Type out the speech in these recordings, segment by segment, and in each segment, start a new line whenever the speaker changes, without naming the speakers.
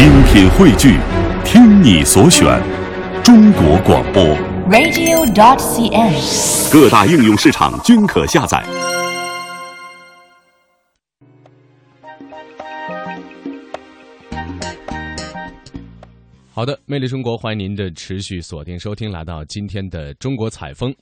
精品汇聚，听你所选，中国广播。
radio.dot.cn，。
各大应用市场均可下载。
好的，魅力中国，欢迎您的持续锁定收听，来到今天的中国采风。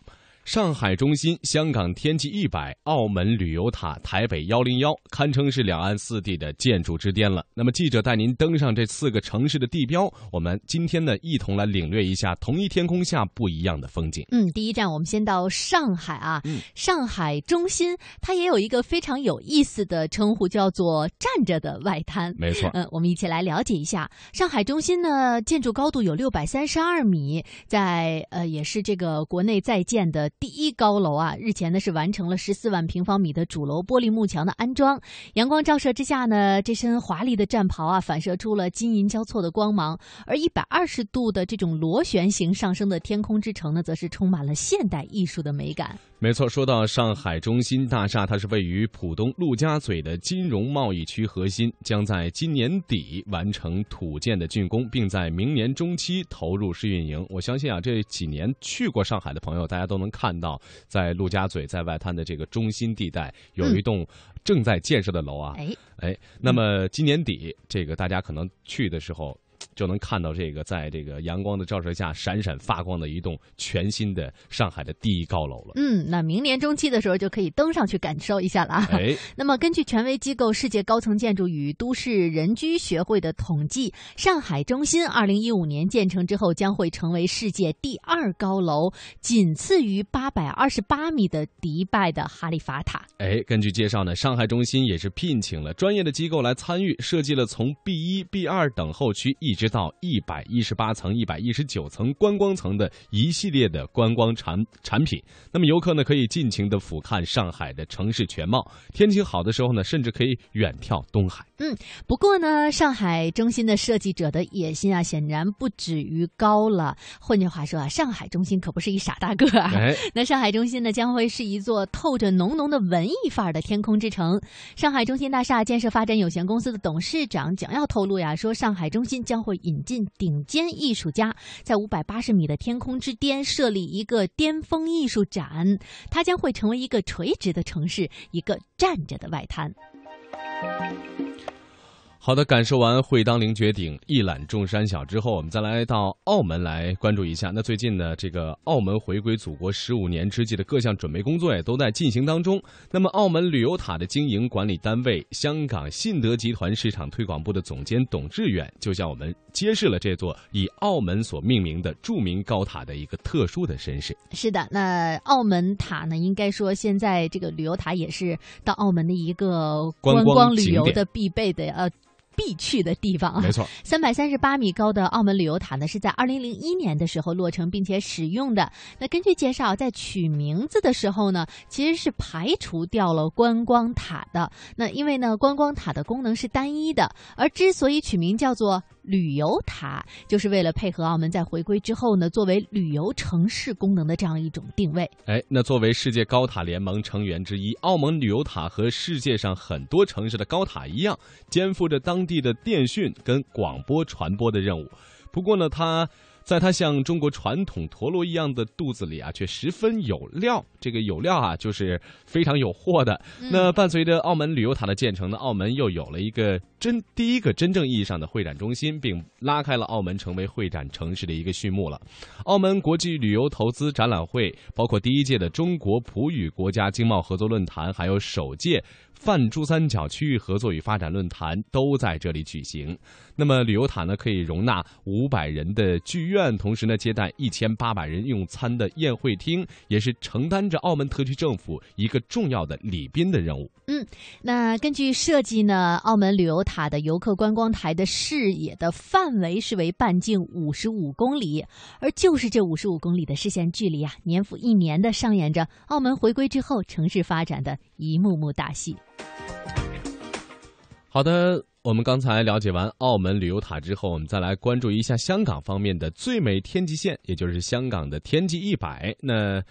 上海中心、香港天际一百、澳门旅游塔、台北幺零幺，堪称是两岸四地的建筑之巅了。那么，记者带您登上这四个城市的地标，我们今天呢，一同来领略一下同一天空下不一样的风景。
嗯，第一站我们先到上海啊，
嗯
上海中心它也有一个非常有意思的称呼，叫做“站着的外滩”。
没错，
嗯，我们一起来了解一下上海中心呢，建筑高度有六百三十二米，在呃也是这个国内在建的第一高楼啊。日前呢是完成了十四万平方米的主楼玻璃幕墙的安装，阳光照射之下呢，这身华丽的战袍啊反射出了金银交错的光芒，而一百二十度的这种螺旋形上升的天空之城呢，则是充满了现代艺术的美感。
没错。说到上海中心大厦，它是位于浦东陆家嘴的金融贸易区核心，将在今年底完成土建的竣工，并在明年中期投入试运营。我相信啊，这几年去过上海的朋友，大家都能看到，在陆家嘴在外滩的这个中心地带有一栋正在建设的楼啊。
哎，
哎，那么今年底，这个大家可能去的时候。就能看到这个在这个阳光的照射下闪闪发光的一栋全新的上海的第一高楼了。
嗯，那明年中期的时候就可以登上去感受一下了啊。
哎，
那么，根据权威机构世界高层建筑与都市人居学会的统计，上海中心二零一五年建成之后，将会成为世界第二高楼，仅次于八百二十八米的迪拜的哈利法塔。
哎，根据介绍呢，上海中心也是聘请了专业的机构来参与，设计了从 B 一、B 二等候区一直到一百一十八层、一百一十九层观光层的一系列的观光产产品。那么游客呢，可以尽情的俯瞰上海的城市全貌。天气好的时候呢，甚至可以远眺东海。
嗯不过呢，上海中心的设计者的野心啊，显然不止于高了。换句话说啊，上海中心可不是一傻大个啊。
哎，
那上海中心呢，将会是一座透着浓浓的文艺范儿的天空之城。上海中心大厦建设发展有限公司的董事长蒋耀透露呀，说上海中心将会会引进顶尖艺术家，在五百八十米的天空之巅设立一个巅峰艺术展，它将会成为一个垂直的城市，一个站着的外滩。
好的，感受完会当凌绝顶，一览众山小之后，我们再来到澳门来关注一下。那最近呢，这个澳门回归祖国十五年之际的各项准备工作也都在进行当中。那么，澳门旅游塔的经营管理单位香港信德集团市场推广部的总监董志远就向我们揭示了这座以澳门所命名的著名高塔的一个特殊的身世。
是的，那澳门塔呢，应该说现在这个旅游塔也是到澳门的一个
观光
光旅游的必备的呃。必去的地方啊
没，错，
三百三十八米高的澳门旅游塔呢，是在二零零一年的时候落成并且使用的。那根据介绍，在取名字的时候呢，其实是排除掉了观光塔的。那因为呢，观光塔的功能是单一的，而之所以取名叫做旅游塔，就是为了配合澳门在回归之后呢，作为旅游城市功能的这样一种定位。
哎，那作为世界高塔联盟成员之一，澳门旅游塔和世界上很多城市的高塔一样，肩负着当地的电讯跟广播传播的任务。不过呢，它在它像中国传统陀螺一样的肚子里啊，却十分有料。这个有料啊，就是非常有货的。那伴随着澳门旅游塔的建成呢，澳门又有了一个真第一个真正意义上的会展中心，并拉开了澳门成为会展城市的一个序幕了。澳门国际旅游投资展览会，包括第一届的中国葡语国家经贸合作论坛，还有首届泛珠三角区域合作与发展论坛都在这里举行。那么旅游塔呢，可以容纳五百人的剧院，同时呢接待一千八百人用餐的宴会厅，也是承担着澳门特区政府一个重要的礼宾的任务。
嗯那根据设计呢，澳门旅游塔的游客观光台的视野的范围是为半径五十五公里，而就是这五十五公里的视线距离啊，年复一年的上演着澳门回归之后城市发展的一幕幕大戏。
好的，我们刚才了解完澳门旅游塔之后，我们再来关注一下香港方面的最美天际线，也就是香港的天际一百。那，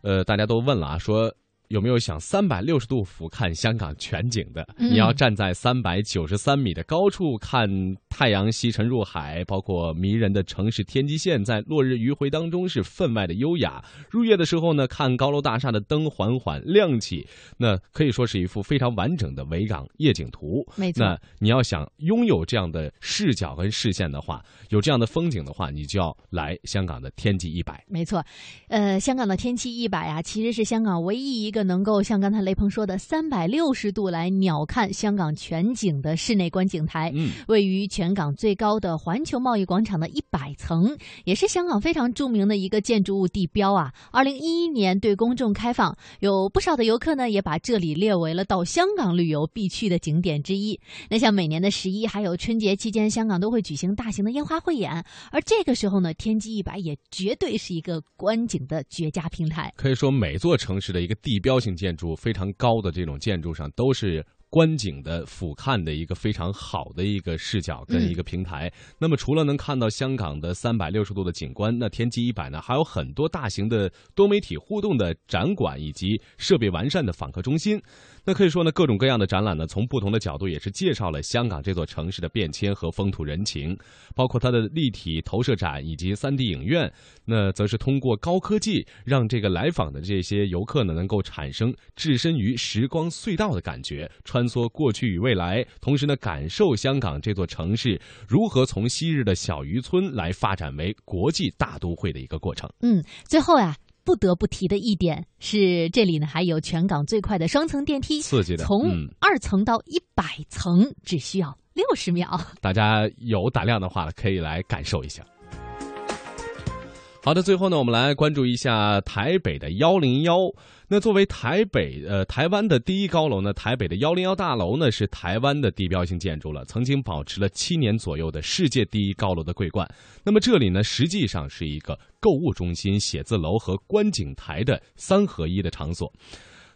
呃，大家都问了啊，说有没有想三百六十度俯瞰香港全景的？
嗯
你要站在三百九十三米的高处看太阳西沉入海，包括迷人的城市天际线在落日余晖当中是分外的优雅。入夜的时候呢，看高楼大厦的灯缓缓亮起，那可以说是一幅非常完整的维港夜景图。
没错
那你要想拥有这样的视角跟视线的话，有这样的风景的话，你就要来香港的天际一百。
没错，呃，香港的天气一百啊，其实是香港唯一一个能够像刚才雷鹏说的三百六十度来鸟瞰香港全景的室内观景台。
嗯，
位于全港最高的环球贸易广场的一百层，也是香港非常著名的一个建筑物地标啊。二零一一年对公众开放，有不少的游客呢也把这里列为了到香港旅游必去的景点之一。那像每年的十一还有春节期间，香港都会举行大型的烟花汇演，而这个时候呢，天机一百也绝对是一个观景的绝佳平台。
可以说每座城市的一个地标标性建筑非常高的这种建筑上都是。观景的俯瞰的一个非常好的一个视角跟一个平台。那么除了能看到香港的三百六十度的景观，那天际一百呢还有很多大型的多媒体互动的展馆以及设备完善的访客中心。那可以说呢，各种各样的展览呢，从不同的角度也是介绍了香港这座城市的变迁和风土人情，包括它的立体投射展以及 3D 影院。那则是通过高科技，让这个来访的这些游客呢，能够产生置身于时光隧道的感觉，穿梭过去与未来，同时呢，感受香港这座城市如何从昔日的小渔村来发展为国际大都会的一个过程。
嗯，最后呀、不得不提的一点是，这里呢还有全港最快的双层电梯，
刺激的
从
嗯
二层到一百层只需要六十秒。
大家有胆量的话，可以来感受一下。好的，最后呢，我们来关注一下台北的幺零幺。那作为台北呃台湾的第一高楼呢，台北的幺零幺大楼呢是台湾的地标性建筑了，曾经保持了七年左右的世界第一高楼的桂冠。那么这里呢，实际上是一个购物中心、写字楼和观景台的三合一的场所。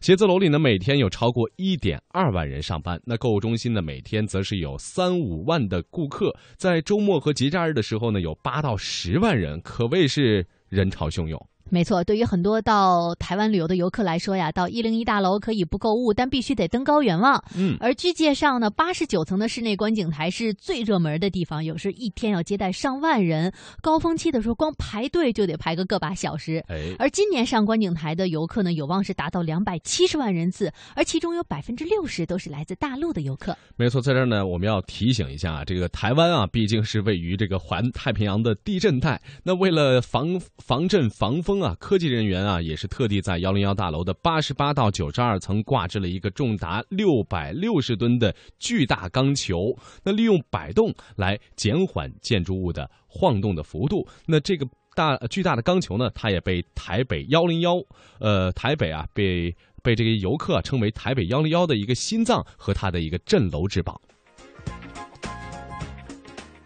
写字楼里呢，每天有超过一点二万人上班。那购物中心呢，每天则是有三五万的顾客。在周末和节假日的时候呢，有八到十万人，可谓是人潮汹涌。
没错，对于很多到台湾旅游的游客来说呀，到一零一大楼可以不购物，但必须得登高远望。
嗯，
而据介绍呢，八十九层的室内观景台是最热门的地方，有时一天要接待上万人，高峰期的时候光排队就得排个个把小时。
哎，
而今年上观景台的游客呢，有望是达到两百七十万人次，而其中有百分之六十都是来自大陆的游客。
没错，在这儿呢，我们要提醒一下啊，这个台湾啊，毕竟是位于这个环太平洋的地震带。那为了防防震防风啊，科技人员啊也是特地在幺零幺大楼的八十八到九十二层挂置了一个重达六百六十吨的巨大钢球。那利用摆动来减缓建筑物的晃动的幅度。那这个大巨大的钢球呢，它也被台北幺零幺，呃，台北啊被被这个游客称为台北幺零幺的一个心脏和它的一个镇楼之宝。